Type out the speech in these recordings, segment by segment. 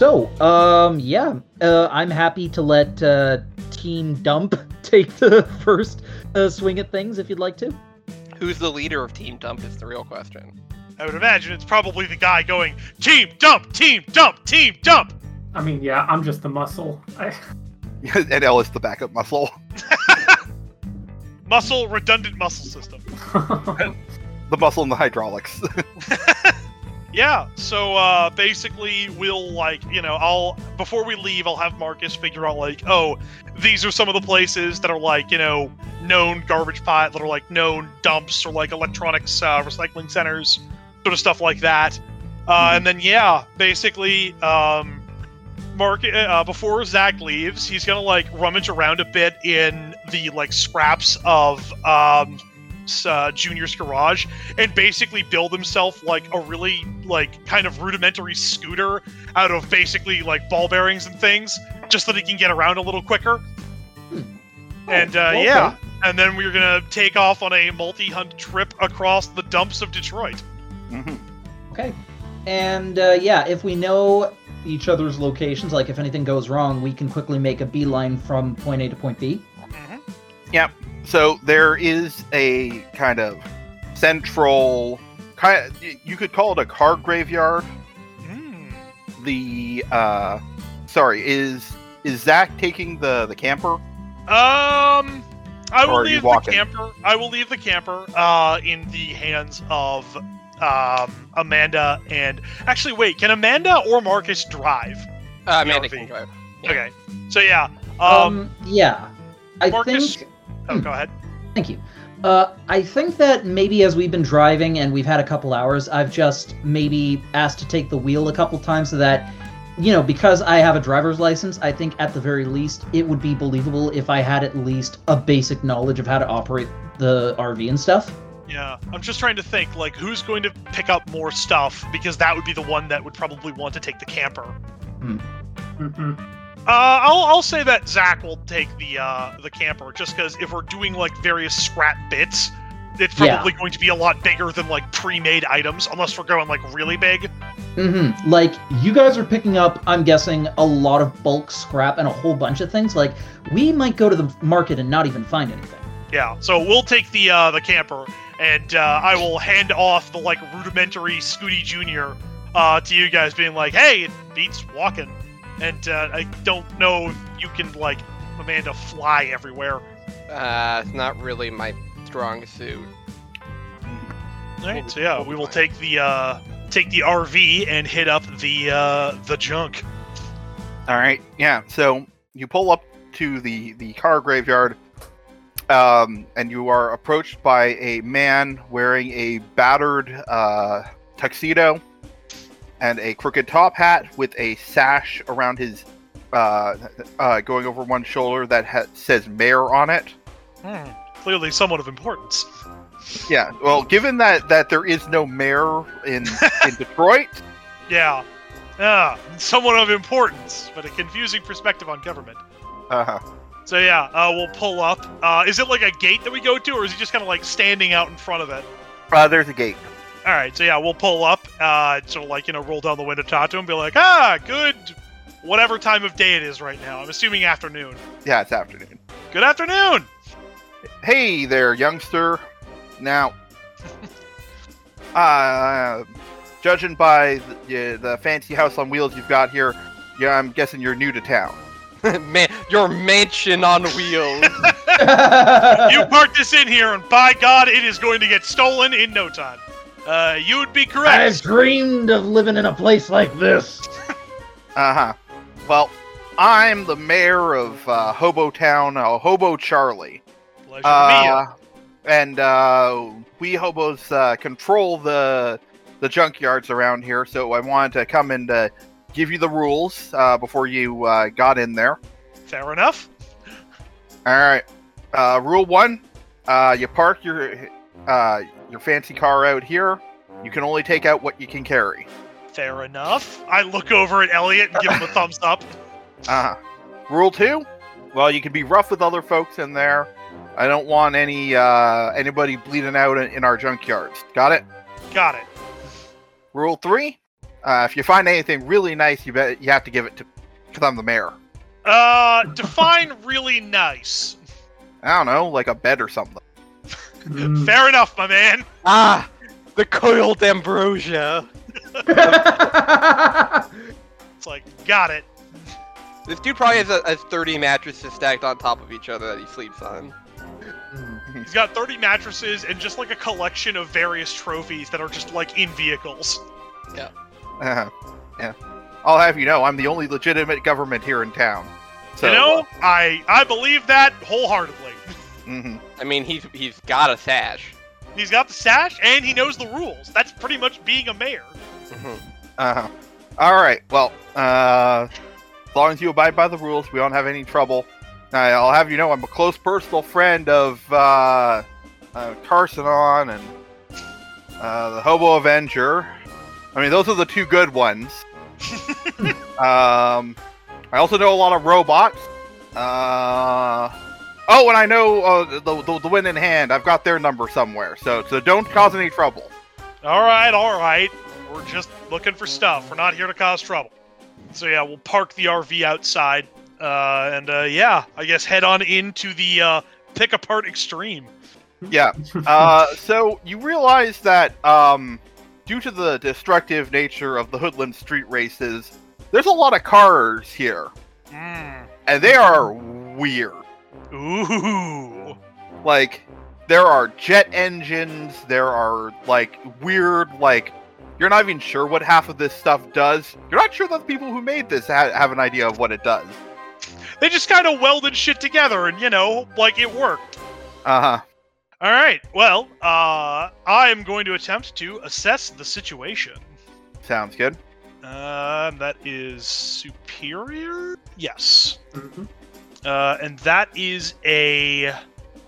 So, um, yeah, uh, I'm happy to let uh, Team Dump take the first uh, swing at things if you'd like to. Who's the leader of Team Dump is the real question. I would imagine it's probably the guy going, Team Dump, Team Dump, Team Dump! I mean, yeah, I'm just the muscle. I, and Ellis the backup muscle. Muscle, redundant muscle system. The muscle and the hydraulics. Yeah, so uh, basically, we'll like, you know, I'll before we leave, I'll have Marcus figure out like, oh, these are some of the places that are like, you know, known garbage pot that are like known dumps or like electronics uh, recycling centers, sort of stuff like that. Uh, And then yeah, basically, um, Mark uh, before Zach leaves, he's gonna like rummage around a bit in the like scraps of um, uh, Junior's garage and basically build himself like a really like kind of rudimentary scooter out of basically like ball bearings and things, just so that he can get around a little quicker. And uh, okay. yeah, and then we're gonna take off on a multi-hunt trip across the dumps of Detroit. Mhm. Okay. And uh, yeah, if we know each other's locations, like if anything goes wrong, we can quickly make a beeline from point A to point B. So there is a kind of central, kind of, you could call it a car graveyard. Mm. The uh, sorry, is is Zach taking the the camper? Um, I will leave the camper. I will leave the camper uh, in the hands of um, Amanda and actually, wait, can Amanda or Marcus drive? Uh, The Amanda RV. can drive. Yeah. Okay, so yeah. Um, Um, yeah. I Marcus- think. Oh, go ahead. Thank you. Uh, I think that maybe as we've been driving and we've had a couple hours, I've just maybe asked to take the wheel a couple times so that, you know, because I have a driver's license, I think at the very least it would be believable if I had at least a basic knowledge of how to operate the RV and stuff. Yeah, I'm just trying to think like who's going to pick up more stuff because that would be the one that would probably want to take the camper. Mhm. Uh, I'll, I'll say that Zach will take the uh, the camper just because if we're doing like various scrap bits, it's Yeah. probably going to be a lot bigger than like pre-made items unless we're going like really big. Mm-hmm. Like you guys are picking up, I'm guessing, a lot of bulk scrap and a whole bunch of things. Like we might go to the market and not even find anything. Yeah, so we'll take the uh, the camper, and uh, I will hand off the like rudimentary Scooty Junior uh, to you guys, being like, "Hey, it beats walking," and uh, I don't know if you can like Amanda fly everywhere. Uh, it's not really my strong suit. All right, so yeah, we will take the uh, take the RV and hit up the uh, the junk. All right, yeah. So you pull up to the the car graveyard, um, and you are approached by a man wearing a battered uh, tuxedo and a crooked top hat with a sash around his uh, uh, going over one shoulder that ha- says "Mayor" on it. Hmm, clearly, somewhat of importance. Yeah. Well, given that that there is no mayor in in Detroit, Yeah, yeah, somewhat of importance, but a confusing perspective on government. uh, huh. So yeah, uh, we'll pull up. Uh, is it like a gate that we go to, or is he just kind of like standing out in front of it? uh, there's a gate. All right, so yeah, we'll pull up. Uh, sort of like you know, roll down the window, talk to him, be like, ah, good, whatever time of day it is right now. I'm assuming afternoon. Yeah, it's afternoon. Good afternoon. Hey there, youngster. Now, uh, judging by the, the fancy house on wheels you've got here, yeah, I'm guessing you're new to town. Man, your mansion on wheels. You park this in here, and by God, it is going to get stolen in no time. Uh, you would be correct. I've dreamed of living in a place like this. Uh huh. Well, I'm the mayor of uh, Hobo Town, uh, Hobo Charlie. Pleasure to meet you. Uh, and uh, we hobos uh, control the the junkyards around here, so I wanted to come and uh, give you the rules uh, before you uh, got in there. Fair enough. All right. Uh, rule one: uh, you park your uh, your fancy car out here. You can only take out what you can carry. Fair enough. I look over at Elliot and give him a thumbs up. Uh, rule two: well, you can be rough with other folks in there. I don't want any uh, anybody bleeding out in, our junkyards. Got it? Got it. Rule three: Uh, if you find anything really nice, you bet you have to give it to, because I'm the mayor. Uh, define really nice. I don't know, like a bed or something. Mm. Fair enough, my man. Ah, the coiled ambrosia. It's like, got it. This dude probably has, a, has 30 mattresses stacked on top of each other that he sleeps on. He's got 30 mattresses and just like a collection of various trophies that are just like in vehicles. Uh, yeah. I'll have you know, I'm the only legitimate government here in town. So, you know, I I believe that wholeheartedly. mhm. I mean, he's he's got a sash. He's got the sash, and he knows the rules. That's pretty much being a mayor. Mhm. Uh-huh. All right. Well, uh, as long as you abide by the rules, we don't have any trouble. Uh, I'll have you know, I'm a close personal friend of uh, uh, Carsonon and uh, the Hobo Avenger. I mean, those are the two good ones. um, I also know a lot of robots. Uh, oh, and I know uh, the, the the win in hand. I've got their number somewhere. So so don't cause any trouble. All right, all right. We're just looking for stuff. We're not here to cause trouble. So yeah, we'll park the RV outside, uh, and uh, yeah, I guess head on into the uh, pick apart extreme. Yeah. Uh, so you realize that um, due to the destructive nature of the Hoodland street races, there's a lot of cars here, Mm. and they are weird. Ooh. Like there are jet engines. There are like weird like. You're not even sure what half of this stuff does. You're not sure that the people who made this ha- have an idea of what it does. They just kind of welded shit together, and you know, like it worked. Uh huh. All right. Well, uh, I am going to attempt to assess the situation. Sounds good. Uh, that is superior. Yes. Mhm. Uh, and that is a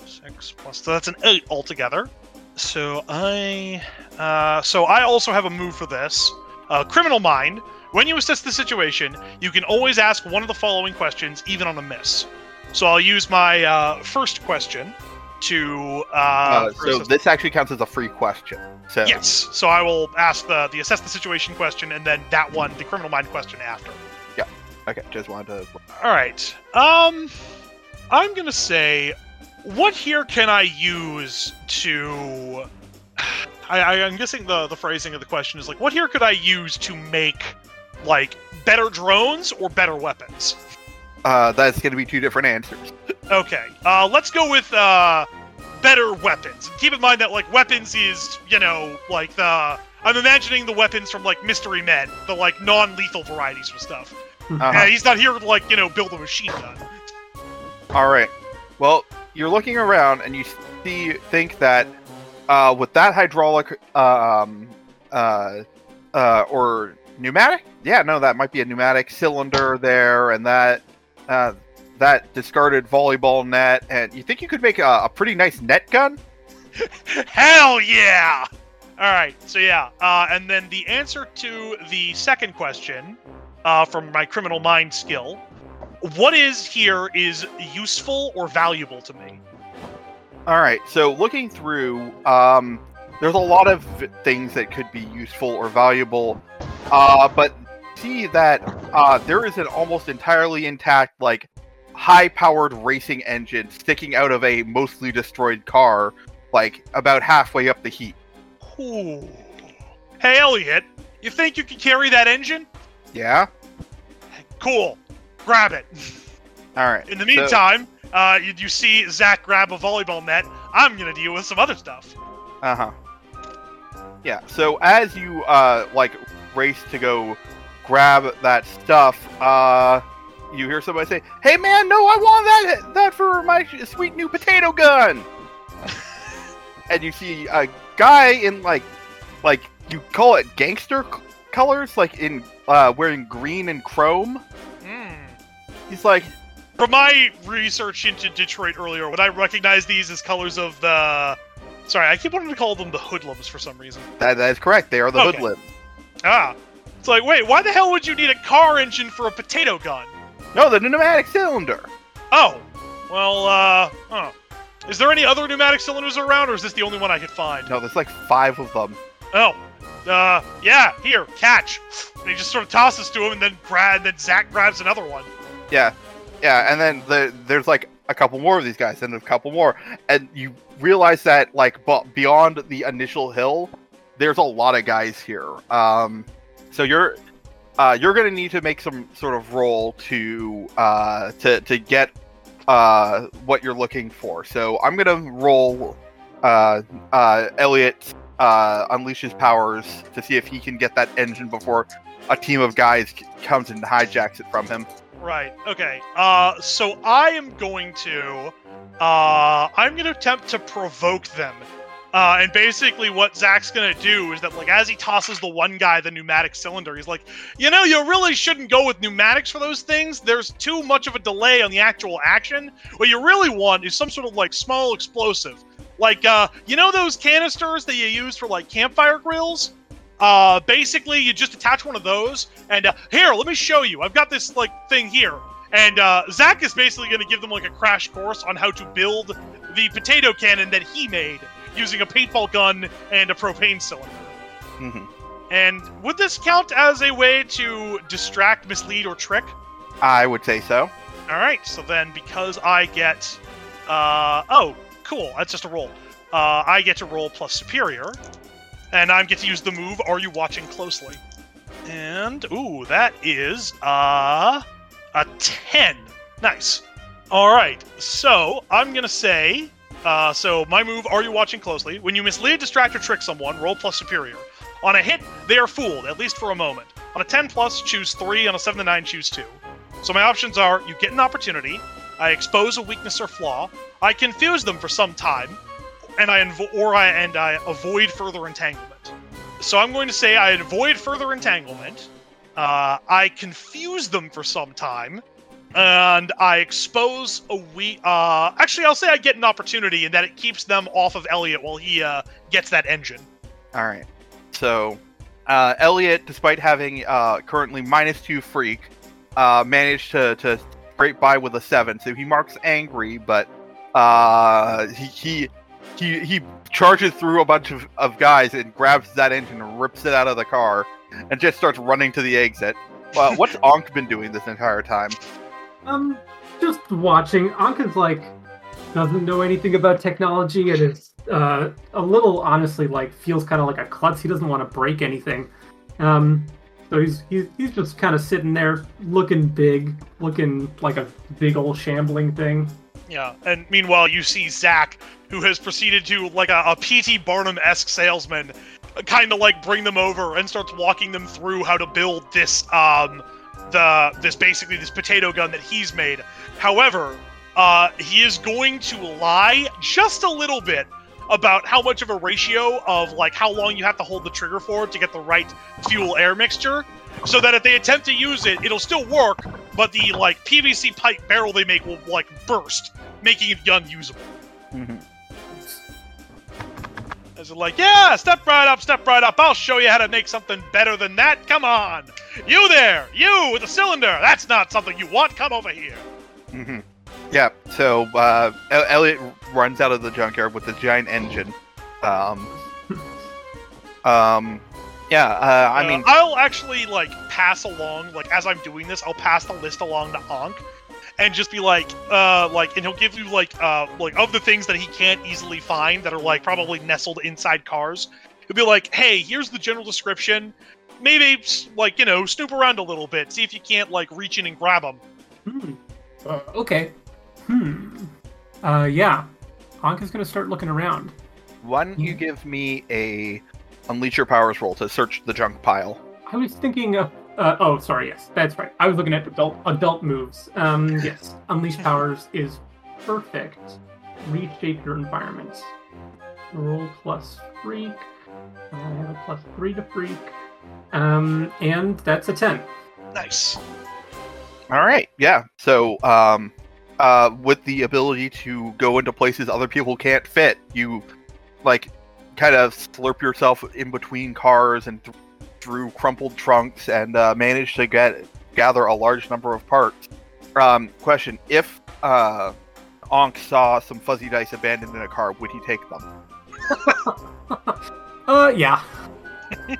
six plus. So that's an eight altogether. So I, uh, so I also have a move for this. Uh, criminal mind. When you assess the situation, you can always ask one of the following questions, even on a miss. So I'll use my uh, first question to. Uh, Uh, so assess- this actually counts as a free question. So Yes. So I will ask the the assess the situation question, and then that one, the criminal mind question after. Okay, just wanted to. All right. Um, I'm gonna say, what here can I use to? I, I I'm guessing the the phrasing of the question is like, what here could I use to make like better drones or better weapons? Uh, that's to be two different answers. Okay. Uh, let's go with uh, better weapons. Keep in mind that like weapons is you know like the I'm imagining the weapons from like Mystery Men, the like non-lethal varieties of stuff. Uh-huh. Yeah, he's not here to like you know build a machine gun. All right. Well, you're looking around and you see think that uh, with that hydraulic um, uh, uh, or pneumatic, yeah, no, that might be a pneumatic cylinder there, and that uh, that discarded volleyball net, and you think you could make a, a pretty nice net gun? Hell yeah! All right, so yeah, uh, and then the answer to the second question uh, from my criminal mind skill: What is here is useful or valuable to me? All right. So looking through, um, there's a lot of things that could be useful or valuable, uh, but see that uh, there is an almost entirely intact, like high-powered racing engine sticking out of a mostly destroyed car, like about halfway up the heap. Ooh. Hey, Elliot, you think you can carry that engine? Yeah. Cool. Grab it. All right. In the so- meantime, uh, you, you see Zach grab a volleyball net. I'm gonna deal with some other stuff. Uh huh. Yeah. So as you uh like race to go grab that stuff, uh, you hear somebody say, "Hey man, no, I want that that for my sweet new potato gun." and you see a guy in like like you call it gangster colors, like in uh wearing green and chrome. Hmm. He's like, From my research into Detroit earlier, would I recognize these as colors of the? Sorry, I keep wanting to call them the hoodlums for some reason. "That that is correct. They are the Okay. hoodlums." Ah, it's like, wait, why the hell would you need a car engine for a potato gun? No, the pneumatic cylinder. Oh, well, uh, huh. Is there any other pneumatic cylinders around, or is this the only one I could find? No, there's like five of them. Oh, uh, yeah, here, catch. And he just sort of tosses to him, and then grab, then Zach grabs another one. Yeah, yeah, and then the, there's like a couple more of these guys, and a couple more, and you realize that like but beyond the initial hill, there's a lot of guys here. Um, so you're uh, you're gonna need to make some sort of roll to uh, to to get uh, what you're looking for. So I'm gonna roll uh, uh, Elliot uh, unleashes powers to see if he can get that engine before a team of guys comes and hijacks it from him. Right. Okay. Uh, so I am going to, uh, I'm going to attempt to provoke them. Uh, and basically, what Zach's gonna do is that, like, as he tosses the one guy the pneumatic cylinder, he's like, you know, you really shouldn't go with pneumatics for those things. There's too much of a delay on the actual action. What you really want is some sort of like small explosive, like, uh, you know, those canisters that you use for like campfire grills. Uh, basically, you just attach one of those, and uh, here, let me show you. I've got this like thing here, and uh, Zach is basically going to give them like a crash course on how to build the potato cannon that he made using a paintball gun and a propane cylinder. Mhm. And would this count as a way to distract, mislead, or trick? I would say so. All right. So then, because I get, uh, oh, cool. That's just a roll. Uh, I get to roll plus superior, and I get to use the move. Are you watching closely? And ooh, that is uh, a ten. Nice. All right. So I'm gonna say, uh, so my move. Are you watching closely? When you mislead, distract, or trick someone, roll plus superior. On a hit, they are fooled, at least for a moment. On a 10 plus, choose 3. On a 7 to 9, choose 2. So my options are you get an opportunity, I expose a weakness or flaw, I confuse them for some time, and I invo- or I and I avoid further entanglement. So I'm going to say I avoid further entanglement, uh, I confuse them for some time, and I expose a we. Uh, actually, I'll say I get an opportunity, and that it keeps them off of Elliot while he uh, gets that engine. All right. So, uh, Elliot, despite having uh, currently minus two freak, uh, managed to to scrape by with a seven. So he marks angry, but uh, he he he he charges through a bunch of, of guys and grabs that engine and rips it out of the car and just starts running to the exit. Well, what's Ankh been doing this entire time? Um, just watching. Anka's like doesn't know anything about technology and is uh, a little honestly like feels kind of like a klutz. He doesn't want to break anything. Um, so he's he's he's just kind of sitting there looking big, looking like a big old shambling thing. Yeah, and meanwhile, you see Zach, who has proceeded to, like a, a P.T. Barnum esque salesman, kind of like bring them over and starts walking them through how to build this, um, the this basically this potato gun that he's made. However, uh, he is going to lie just a little bit about how much of a ratio of like how long you have to hold the trigger for to get the right fuel air mixture so that if they attempt to use it it'll still work but the like pvc pipe barrel they make will like burst making it unusable Mm-hmm. as it like yeah step right up step right up i'll show you how to make something better than that come on you there you with the cylinder that's not something you want come over here Mm-hmm. Yeah. So uh, El- Elliot runs out of the junkyard with the giant engine. Um. um. Yeah. Uh, I Uh, mean, I'll actually like pass along, like as I'm doing this, I'll pass the list along to Ankh, and just be like, uh, like, and he'll give you like, uh, like of the things that he can't easily find that are like probably nestled inside cars. He'll be like, hey, here's the general description. Maybe like you know, snoop around a little bit, see if you can't like reach in and grab them. Hmm. Uh, okay. Hmm. Uh, yeah. Anka's gonna start looking around. why don't you give me a unleash your powers roll to search the junk pile? I was thinking of. Uh, oh, sorry. Yes, that's right. I was looking at adult adult moves. Um, yes, unleash powers is perfect. Reshape your environment. Roll plus freak. I have a plus three to freak. Um, and that's a ten. Nice. All right. Yeah. So, um, uh, with the ability to go into places other people can't fit, you like kind of slurp yourself in between cars and th- through crumpled trunks and uh, manage to get gather a large number of parts. Um, question: If uh, Ankh saw some fuzzy dice abandoned in a car, would he take them? Uh, yeah.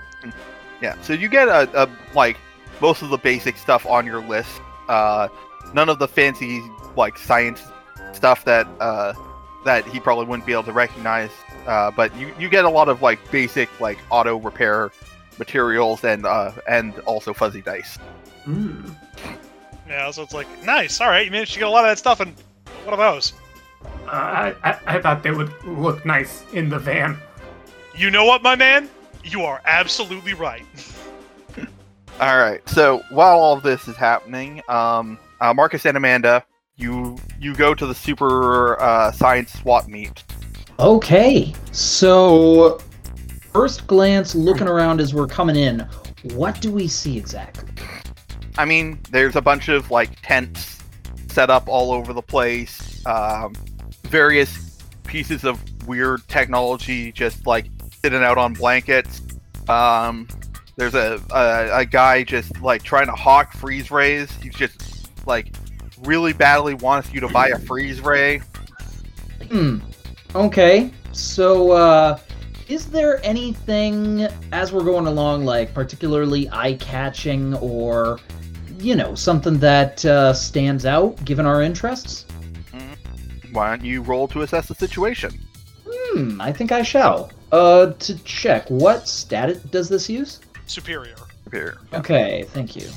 Yeah, so you get a, a like most of the basic stuff on your list. Uh, none of the fancy like science stuff that uh, that he probably wouldn't be able to recognize. Uh, but you, you get a lot of like basic like auto repair materials and uh, and also fuzzy dice. Mm. Yeah, so it's like nice. All right, you managed to get a lot of that stuff, and what are those? Uh, I, I I thought they would look nice in the van. You know what, my man? You are absolutely right. All right. So while all of this is happening, um, uh, Marcus and Amanda, you you go to the super uh, science swap meet. Okay, so first glance, looking around as we're coming in, what do we see exactly? I mean, there's a bunch of like tents set up all over the place. Um, various pieces of weird technology just like sitting out on blankets. Um, there's a, a a guy just like trying to hawk freeze rays. He's just like really badly wants you to buy a freeze ray. Hmm. Okay. So, uh, is there anything as we're going along, like particularly eye-catching, or you know, something that uh, stands out given our interests? Why don't you roll to assess the situation? Hmm. I think I shall. Uh, to check, what status does this use? Superior. Here. Okay, thank you.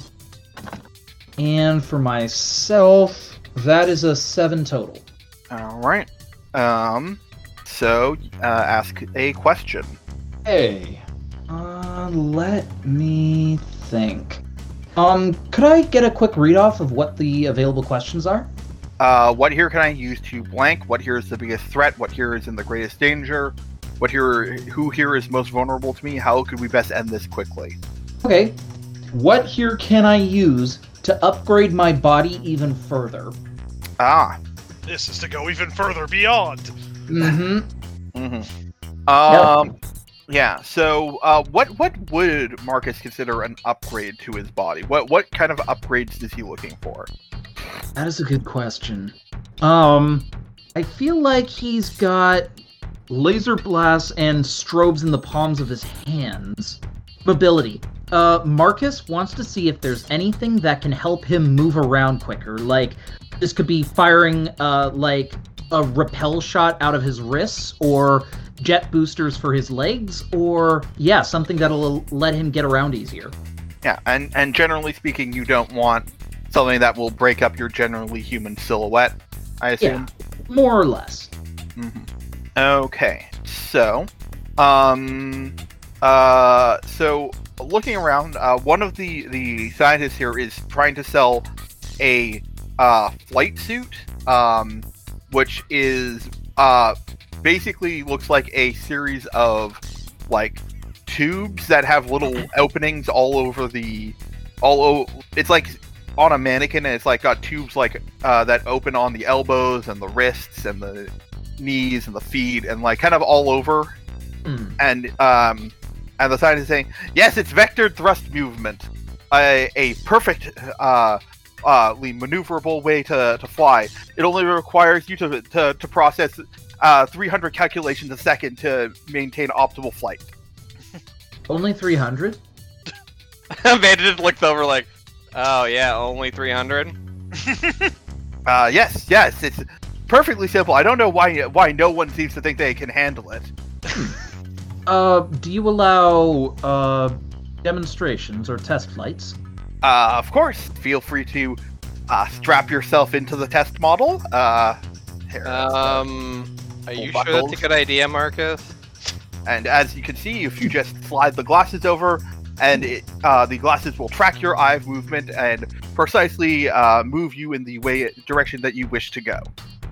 And for myself, that is a seven total. All right. Um. So, uh, ask a question. Hey, uh, let me think. Um, could I get a quick read off of what the available questions are? Uh, what here can I use to blank? What here is the biggest threat? What here is in the greatest danger? What here? Who here is most vulnerable to me? How could we best end this quickly? Okay. What here can I use to upgrade my body even further? Ah. This is to go even further beyond. Mm-hmm. Mm-hmm. Um. Yeah. So, uh, what what would Marcus consider an upgrade to his body? What what kind of upgrades is he looking for? That is a good question. Um, I feel like he's got laser blasts and strobes in the palms of his hands. Mobility. Uh, Marcus wants to see if there's anything that can help him move around quicker. Like, this could be firing, uh, like a repel shot out of his wrists, or jet boosters for his legs, or yeah, something that'll let him get around easier. Yeah, and and generally speaking, you don't want something that will break up your generally human silhouette. I assume. yeah, More or less. hmm Okay, so, um, uh, so looking around, uh, one of the the scientists here is trying to sell a uh, flight suit, um, which is uh, basically looks like a series of like tubes that have little openings all over the all o- it's like on a mannequin and it's like got tubes like uh, that open on the elbows and the wrists and the knees and the feet and like kind of all over Hmm. and um and the sign is saying yes it's vectored thrust movement a, a perfect uh uh maneuverable way to, to fly it only requires you to to, to process uh 300 calculations a second to maintain optimal flight Only 300? Amanda just looks over like, oh yeah, only 300. uh yes yes it's perfectly simple i don't know why why no one seems to think they can handle it Uh, do you allow, uh, demonstrations or test flights? Uh, of course. Feel free to uh, strap yourself into the test model. Uh, here, Um, are you Full sure that's a good idea, Marcus? and as you can see, if you just slide the glasses over, and it, uh, the glasses will track your eye movement and precisely uh, move you in the way direction that you wish to go.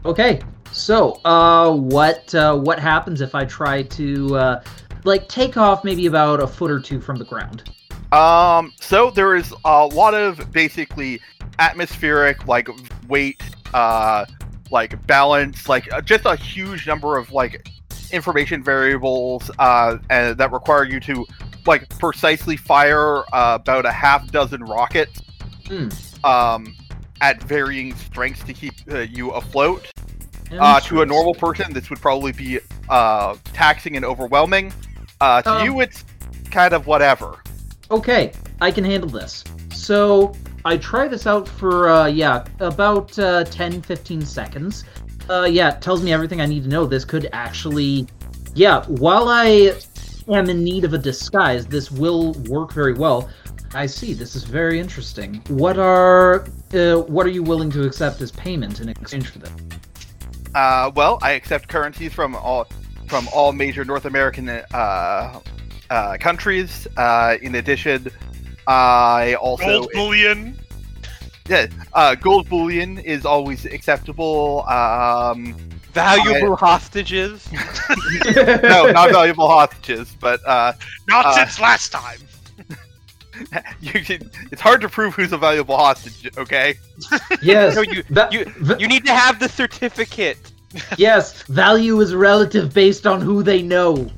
Okay, so, uh, what, uh, what happens if I try to, uh, like, take off maybe about a foot or two from the ground? Um, so there is a lot of basically atmospheric, like weight, uh, like balance, like uh, just a huge number of like information variables, uh, and that require you to like precisely fire uh, about a half dozen rockets, Hmm. um, at varying strengths to keep uh, you afloat. Uh, to a normal person, this would probably be uh, taxing and overwhelming. Uh, to Um. you, it's kind of whatever. Okay, I can handle this. So I try this out for, uh, yeah, about uh, 10, 15 seconds. Uh, yeah, it tells me everything I need to know. This could actually, yeah, while I am in need of a disguise, this will work very well. I see. This is very interesting. What are, uh, what are you willing to accept as payment in exchange for this? Uh, well, I accept currencies from all from all major North American uh, uh, countries. Uh, in addition, I also Gold bullion. yeah, uh, gold bullion is always acceptable. Um, Valuable hostages. no, not valuable hostages, but uh, Not Uh, since last time. you can, it's hard to prove who's a valuable hostage. Okay. Yes. No, you- va- you- va- You need to have the certificate. yes. Value is relative based on who they know.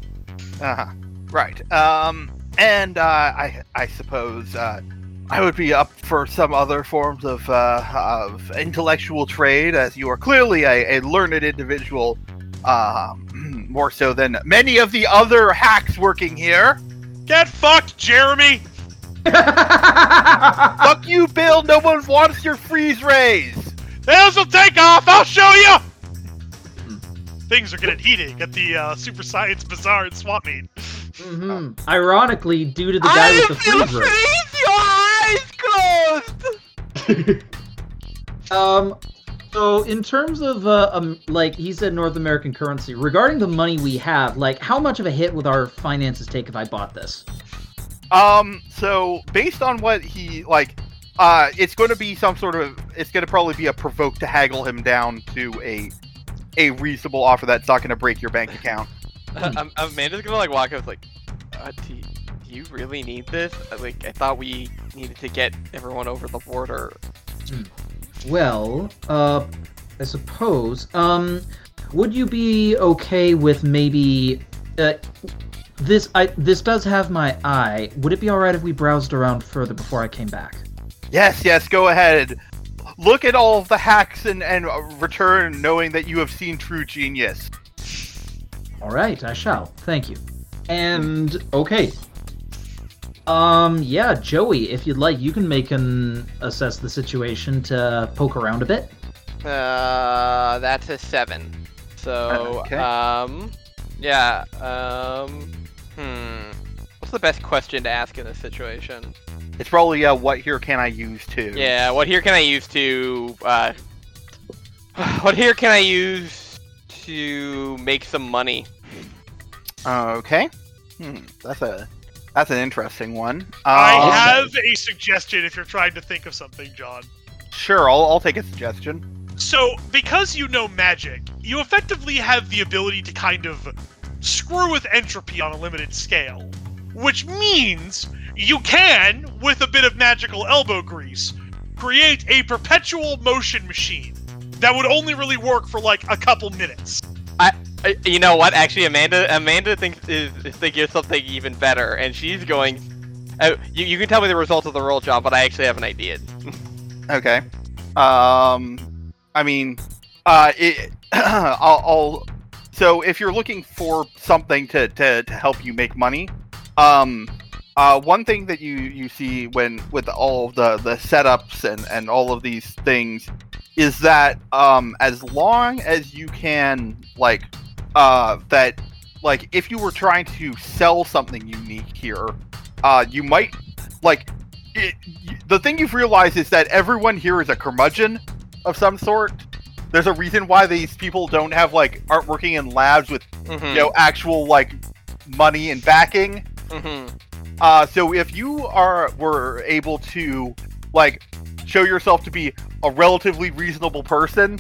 Uh-huh. Right. Um, and uh, I, I suppose uh, I would be up for some other forms of uh, of intellectual trade, as you are clearly a, a learned individual, um, more so than many of the other hacks working here. Get fucked, Jeremy. Fuck you, Bill. No one wants your freeze rays. There's will take off. I'll show you. Things are getting heated at the uh, Super Science Bazaar in Swap Meet. Hmm Ironically, due to the guy with the feel freezer. freeze, your eyes closed. Um, so in terms of uh, um, like he said, North American currency. Regarding the money we have, like how much of a hit would our finances take if I bought this? Um, so based on what he like, uh, it's going to be some sort of. It's going to probably be a provoke to haggle him down to a a reasonable offer that's not going to break your bank account. Amanda's gonna like walk up like, uh, do, do you really need this? Uh, Like, I thought we needed to get everyone over the border. Well, uh, I suppose. Um, would you be okay with maybe? Uh, this I this does have my eye. Would it be all right if we browsed around further before I came back? Yes, yes, go ahead. Look at all of the hacks and and uh, return knowing that you have seen true genius. All right, I shall. Thank you. And okay. Um, yeah, Joey, if you'd like, you can make an assess the situation to poke around a bit. Uh, that's a seven. So, Okay. um, yeah, um, hmm. What's the best question to ask in this situation? It's probably uh, what here can I use to? Yeah, what here can I use to, uh, what here can I use to make some money? Okay. Hmm, that's a that's an interesting one. Um, I have a suggestion if you're trying to think of something, John. Sure, I'll, I'll take a suggestion. So, because you know magic, you effectively have the ability to kind of screw with entropy on a limited scale. Which means you can, with a bit of magical elbow grease, create a perpetual motion machine that would only really work for like a couple minutes. I, you know what? Actually, Amanda, Amanda thinks is, is thinking of something even better, and she's going. Uh, you, you can tell me the result of the roll job, but I actually have an idea. Okay. Um, I mean, uh, it, I'll, I'll. So if you're looking for something to, to, to help you make money, um, uh, one thing that you, you see when with all the, the setups and, and all of these things is that um, as long as you can like uh, that like if you were trying to sell something unique here, uh, you might like it, the thing you've realized is that everyone here is a curmudgeon of some sort. There's a reason why these people don't have like aren't working in labs with Mhm, you know actual like money and backing. mhm. Uh, so if you are were able to like show yourself to be a relatively reasonable person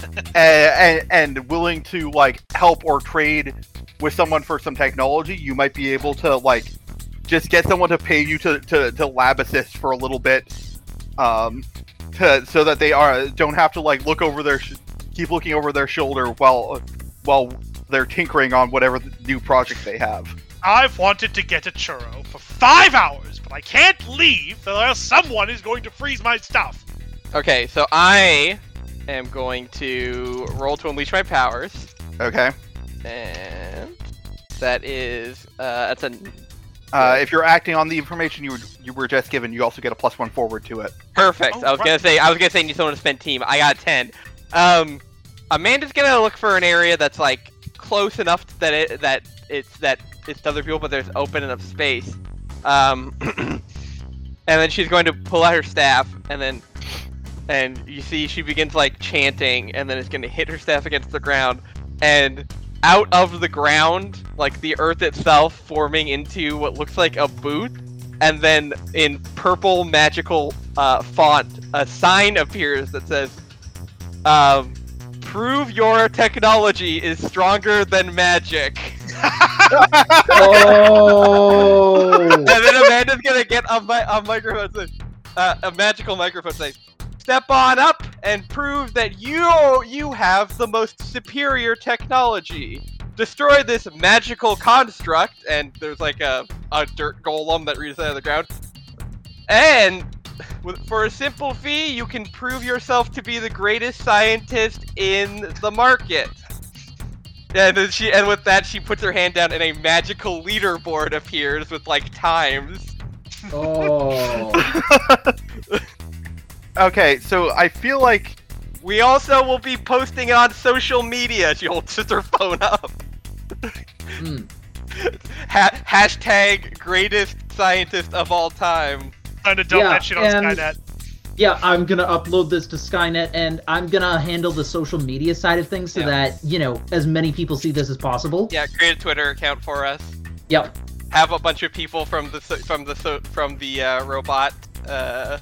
and, and and willing to like help or trade with someone for some technology, you might be able to like just get someone to pay you to to, to lab assist for a little bit, um, to so that they are don't have to like look over their sh- keep looking over their shoulder while while they're tinkering on whatever new project they have. I've wanted to get a churro for five hours, but I can't leave unless someone is going to freeze my stuff. Okay, so I am going to roll to unleash my powers, Okay. and that is uh, that's a Uh, if you're acting on the information you were, you were just given, you also get a plus one forward to it. Perfect. Oh, I was right. gonna say I was gonna say need someone to spend team. I got ten. Um, Amanda's gonna look for an area that's like close enough that it that it's that it's to other people, but there's open enough space. Um, and then she's going to pull out her staff, and then and you see she begins like chanting, and then it's gonna hit her staff against the ground, and out of the ground, like the earth itself, forming into what looks like a boot, and then in purple magical uh, font, a sign appears that says, um, "Prove your technology is stronger than magic." Oh. and then Amanda's gonna get a, mi- a microphone, uh, a magical microphone, say, "Step on up and prove that you you have the most superior technology." Destroy this magical construct, and there's like a, a dirt golem that reaches out of the ground. And for a simple fee, you can prove yourself to be the greatest scientist in the market. And then she, and with that, she puts her hand down, and a magical leaderboard appears with like times. oh. Okay, so I feel like We also will be posting it on social media. She holds her phone up. Hmm. Ha- hashtag greatest scientist of all time. Trying to dump Yeah, that shit on and- Skynet. Yeah, I'm gonna upload this to Skynet, and I'm gonna handle the social media side of things so Yeah. that you know as many people see this as possible. Yeah, create a Twitter account for us. Yep. Have a bunch of people from the from the from the uh, robot uh,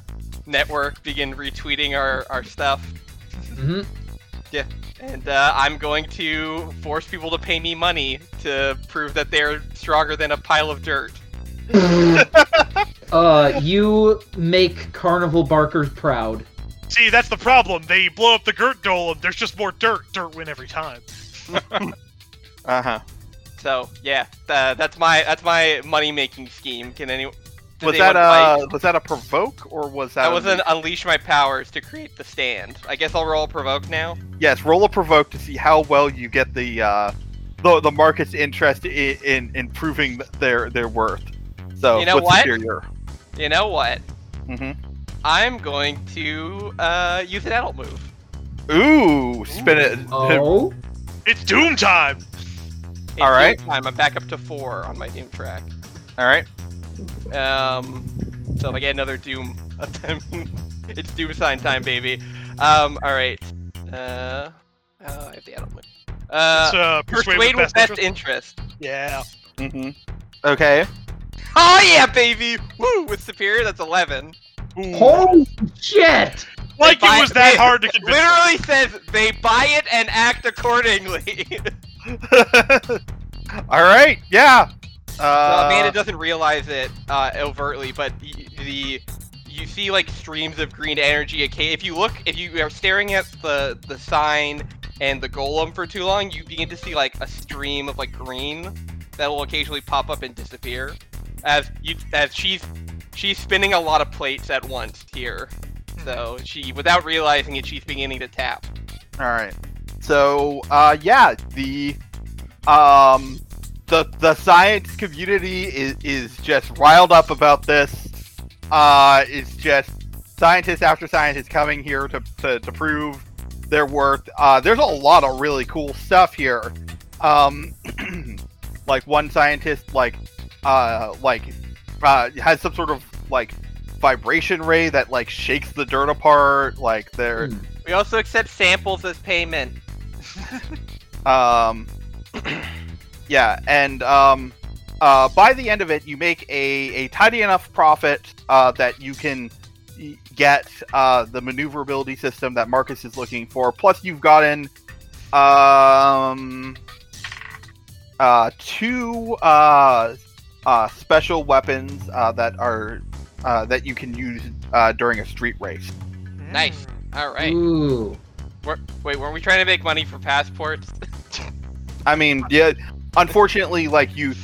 network begin retweeting our our stuff. Mm-hmm. Yeah, And uh, I'm going to force people to pay me money to prove that they're stronger than a pile of dirt. uh, you make Carnival Barkers proud. See, that's the problem. They blow up the Gert Golem. There's just more dirt. Dirt win every time. uh huh. So yeah, uh, that's my that's my money making scheme. Can anyone? Was that anyone a was that a provoke or was that? That a- was an unleash my powers to create the stand. I guess I'll roll a provoke now. Yes, roll a provoke to see how well you get the uh, the the market's interest in in, in proving their their worth. So You know what's what? superior? You know what? hmm I'm going to uh, use an adult move. Ooh, spin it. Oh. It's Doom time. It's All right. Doom Time. I'm back up to four on my Doom track. All right. Um, so if I get another Doom, attempt, it's Doom sign time, baby. Um, all right. Uh, oh, I have the adult move. Uh, uh, persuade, persuade with with best, best interest. interest. Yeah. hmm Okay. Oh yeah, baby! Woo! With superior, that's eleven. Ooh. Holy shit! like They buy- it was that they- hard to convince. them. Literally says they buy it and act accordingly. All right. Yeah. So Uh, Amanda doesn't realize it uh, overtly, but y- the you see like streams of green energy. Okay, if you look, if you are staring at the the sign and the golem for too long, you begin to see like a stream of like green that will occasionally pop up and disappear. As you as she's she's spinning a lot of plates at once here, so she without realizing it, she's beginning to tap. All right. So, uh, yeah, the um, the the science community is is just riled up about this. Uh, it's just scientist after scientist coming here to to, to prove their worth. Uh, there's a lot of really cool stuff here. Um, like one scientist, like uh, like uh, has some sort of like vibration ray that like shakes the dirt apart. Like they're Hmm. We also accept samples as payment. Um, yeah, and um, uh, by the end of it, you make a, a tidy enough profit uh, that you can get uh, the maneuverability system that Marcus is looking for. Plus, you've gotten um, uh, two uh, uh, special weapons uh, that are uh, that you can use uh, during a street race. Nice. All right. Ooh. We're, wait, weren't we trying to make money for passports? I mean, yeah. Unfortunately, like you,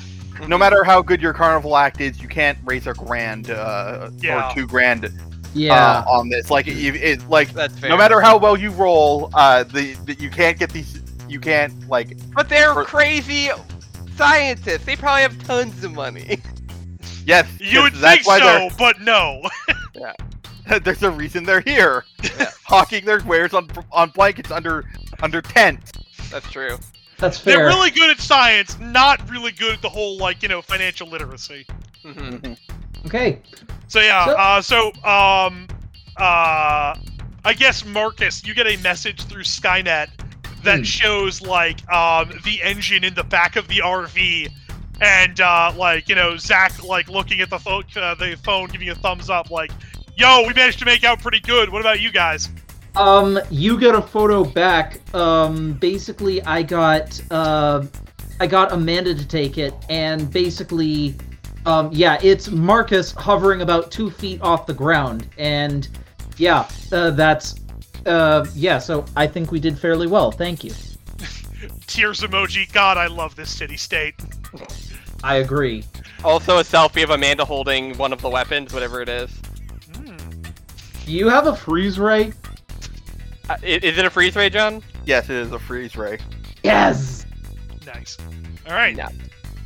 no matter how good your carnival act is, you can't raise a grand uh, Yeah. or two grand Yeah. uh, on this. Like, it, it, like That's fair. no matter how well you roll, uh, the, the you can't get these. You can't like. But they're for- crazy scientists. They probably have tons of money. Yes, You would yes, that's think why so, but no. they're- There's a reason they're here, Yeah. hawking their wares on on blankets under under tents. That's true. That's fair. They're really good at science, not really good at the whole like you know financial literacy. hmm Okay. So yeah, So- uh, so um, uh, I guess Marcus, you get a message through Skynet that Hmm. shows like um the engine in the back of the RV, and uh, like you know Zach like looking at the phone, uh, the phone, giving you a thumbs up, like, "Yo, we managed to make out pretty good. What about you guys?" Um, you get a photo back. Um, basically, I got uh, I got Amanda to take it, and basically, um, yeah, it's Marcus hovering about two feet off the ground, and yeah, uh, that's uh, yeah. So I think we did fairly well. Thank you. Tears emoji. God, I love this city state. I agree. Also, a selfie of Amanda holding one of the weapons, whatever it is. Hmm. Do you have a freeze ray? Uh, is it a freeze ray, John? Yes, it is a freeze ray. Yes. Nice. All right. Yeah.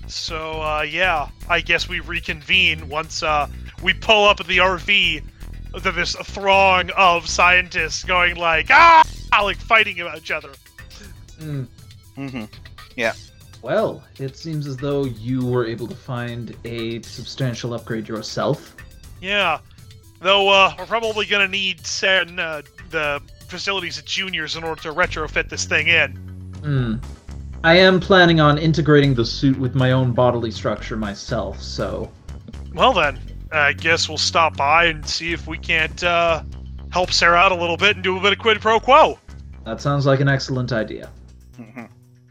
So uh, yeah, I guess we reconvene once uh, we pull up at the RV. There's this throng of scientists going like ah, like fighting about each other. Hmm. hmm Yeah. Well, it seems as though you were able to find a substantial upgrade yourself. Yeah. Though uh, we're probably gonna need certain, uh, the facilities at Juniors in order to retrofit this thing in. Hmm. I am planning on integrating the suit with my own bodily structure myself, so. Well then, I guess we'll stop by and see if we can't uh, help Sarah out a little bit and do a bit of quid pro quo. That sounds like an excellent idea. hmm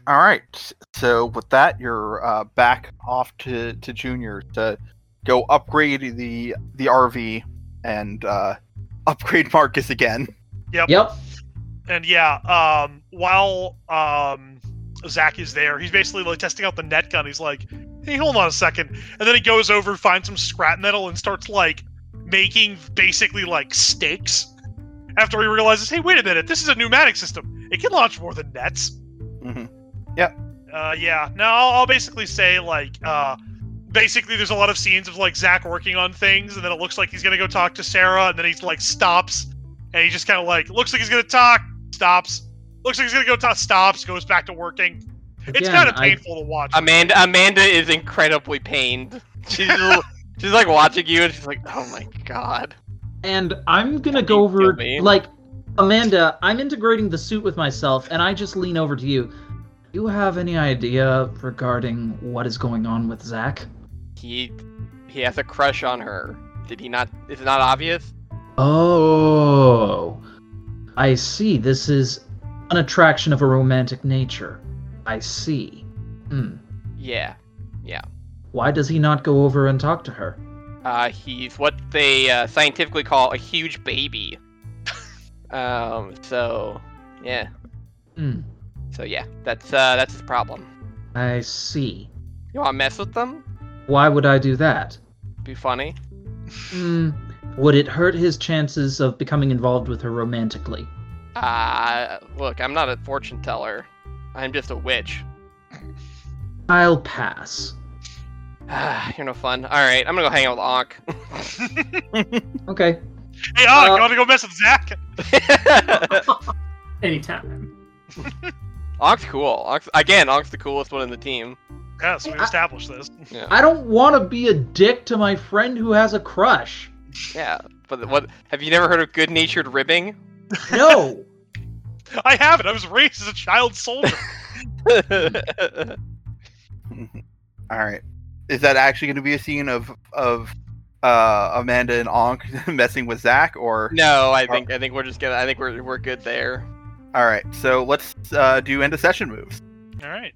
All right. So with that, you're uh, back off to, to Junior to go upgrade the the RV and uh, upgrade Marcus again. Yep. Yep. And yeah, um, while um, Zach is there, he's basically like testing out the net gun. He's like, "Hey, hold on a second. and then he goes over, finds some scrap metal, and starts like making basically like stakes. After he realizes, "Hey, wait a minute, this is a pneumatic system. It can launch more than nets." hmm Uh, yeah. No, I'll, I'll basically say like, uh, basically there's a lot of scenes of like Zach working on things, and then it looks like he's gonna go talk to Sarah, and then he's like stops, and he just kind of like looks like he's gonna talk, stops, looks like he's gonna go talk, stops, goes back to working. It's Again, kind of I- painful to watch. Amanda Amanda is incredibly pained. She's l- she's like watching you and she's like, "Oh my god." And I'm gonna go over, like, Amanda, I'm integrating the suit with myself, and I just lean over to you. Do you have any idea regarding what is going on with Zach? He he has a crush on her. Did he not is it not obvious? Oh, I see. This is an attraction of a romantic nature. I see. Hmm. Yeah. Yeah. Why does he not go over and talk to her? Uh he's what they uh, scientifically call a huge baby. um so yeah. Hmm. So yeah, that's uh that's his problem. I see. You want to mess with them? Why would I do that? Be funny. Hmm. Would it hurt his chances of becoming involved with her romantically? Uh look, I'm not a fortune teller. I'm just a witch. I'll pass. Ah, you're no fun. All right, I'm gonna go hang out with Ankh. Okay. hey, ah, Uh, you want to go mess with Zach? Anytime. Ankh's cool. Ankh's, again, Ankh's the coolest one in the team. Yes, we I- established this. Yeah, I don't want to be a dick to my friend who has a crush. yeah. But what? Have you never heard of good-natured ribbing? No. I haven't. I was raised as a child soldier. All right. Is that actually going to be a scene of of uh, Amanda and Ankh messing with Zach, or no, I think I think we're just gonna. I think we're we're good there. all right? So let's uh, do end of session moves. All right.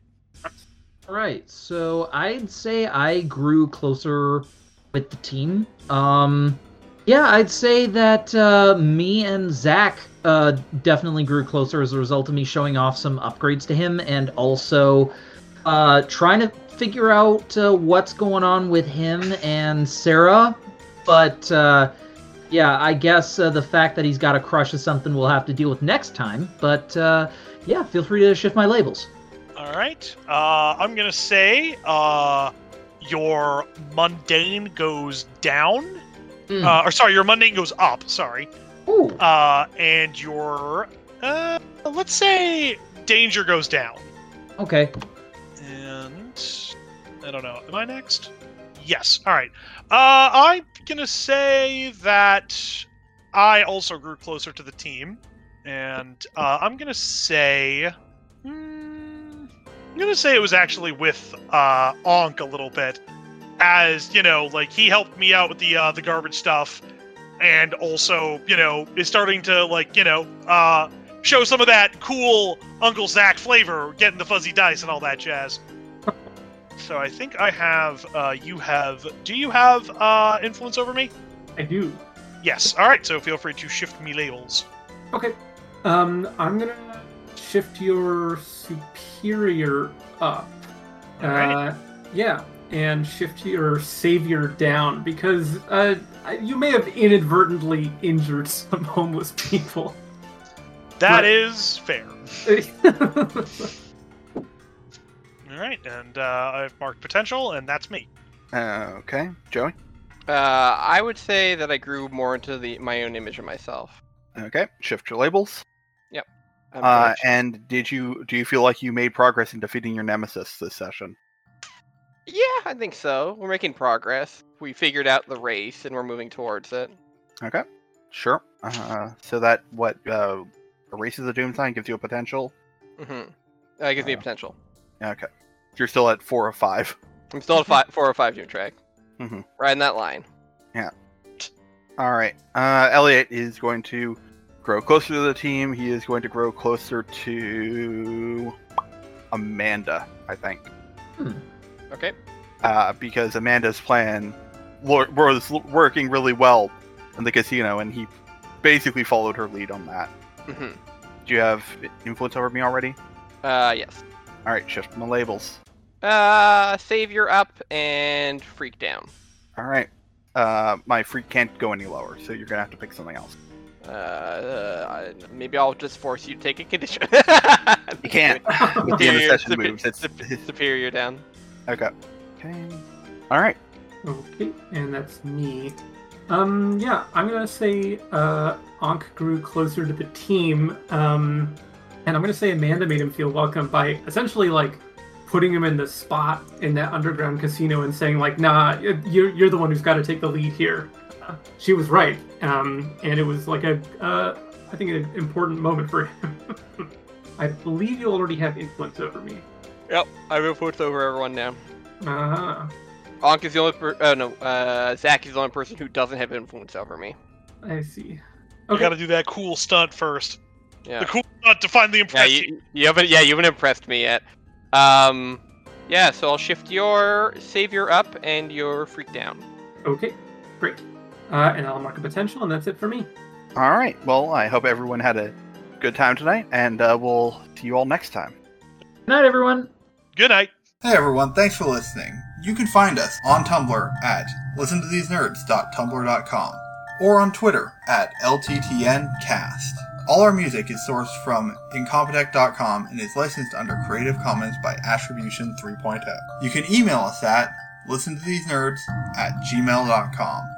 All right. So I'd say I grew closer with the team. Um, yeah, I'd say that uh, me and Zach uh, definitely grew closer as a result of me showing off some upgrades to him, and also uh, trying to figure out uh, what's going on with him and Sarah. But uh, yeah, I guess uh, the fact that he's got a crush is something we'll have to deal with next time. But yeah, feel free to shift my labels. All right. I'm gonna say uh, your mundane goes down. Mm. Uh, or sorry, your mundane goes up. Sorry. Ooh. Uh, and your uh, let's say danger goes down. Okay. And I don't know. Am I next? Yes. All right. Uh, I'm gonna say that I also grew closer to the team, and uh, I'm gonna say, hmm, I'm gonna say it was actually with uh, Ankh a little bit, as you know, like he helped me out with the uh, the garbage stuff, and also you know is starting to like you know uh, show some of that cool Uncle Zach flavor, getting the fuzzy dice and all that jazz. So I think I have. Uh, you have. Do you have uh, influence over me? I do. Yes. All right. So feel free to shift me labels. Okay. Um, I'm gonna shift your superior up. Alright. Uh, yeah, and shift your savior down because uh, you may have inadvertently injured some homeless people. That Right. is fair. All right, and uh, I've marked potential, and that's me. Uh, okay, Joey. Uh, I would say that I grew more into the my own image of myself. Okay, shift your labels. I'm Uh, and did you do you feel like you made progress in defeating your nemesis this session? Yeah, I think so. We're making progress. We figured out the race, and we're moving towards it. Okay, sure. Uh, so that what uh, erases the doom sign gives you a potential. Mm-hmm. That gives me a potential. Okay, you're still at four or five. I'm still at five, four or five doom track. Mm-hmm. Riding that line. Yeah. All right. Uh, Elliot is going to grow closer to the team. He is going to grow closer to Amanda, I think, Okay. uh, because Amanda's plan was working really well in the casino, and he basically followed her lead on that. Mm-hmm. Do you have influence over me already? Uh, yes. All right, shift my labels. Uh, savior up and freak down. All right. Uh, my freak can't go any lower, so you're gonna have to pick something else. Uh, uh, maybe I'll just force you to take a condition. You can't. With the moves, it's, superior down. Okay. Okay. All right. Okay, and that's me. Um, yeah, I'm gonna say uh, Ankh grew closer to the team, um, and I'm gonna say Amanda made him feel welcome by essentially like putting him in the spot in that underground casino and saying like, "Nah, you're you're the one who's got to take the lead here." She was right, um, and it was like a, uh, I think, an important moment for him. I believe you already have influence over me. Yep, I will put over everyone now. Uh, Ankh is the only per- oh no, uh, Zach is the only person who doesn't have influence over me. I see. You Okay. got to do that cool stunt first. Yeah. The cool stunt to finally Yeah, impress you. you, you haven't. Yeah, you haven't impressed me yet. Um, yeah. So I'll shift your savior up and your freak down. Okay, great. Uh, and I'll mark a potential, and that's it for me. All right. Well, I hope everyone had a good time tonight, and uh, we'll see you all next time. Good night, everyone. Good night. Hey everyone, thanks for listening. You can find us on Tumblr at listentothesenerds.tumblr.com or on Twitter at LTTNcast. All our music is sourced from incompetech.com and is licensed under Creative Commons by Attribution 3.0. You can email us at listentothesenerds at gmail.com.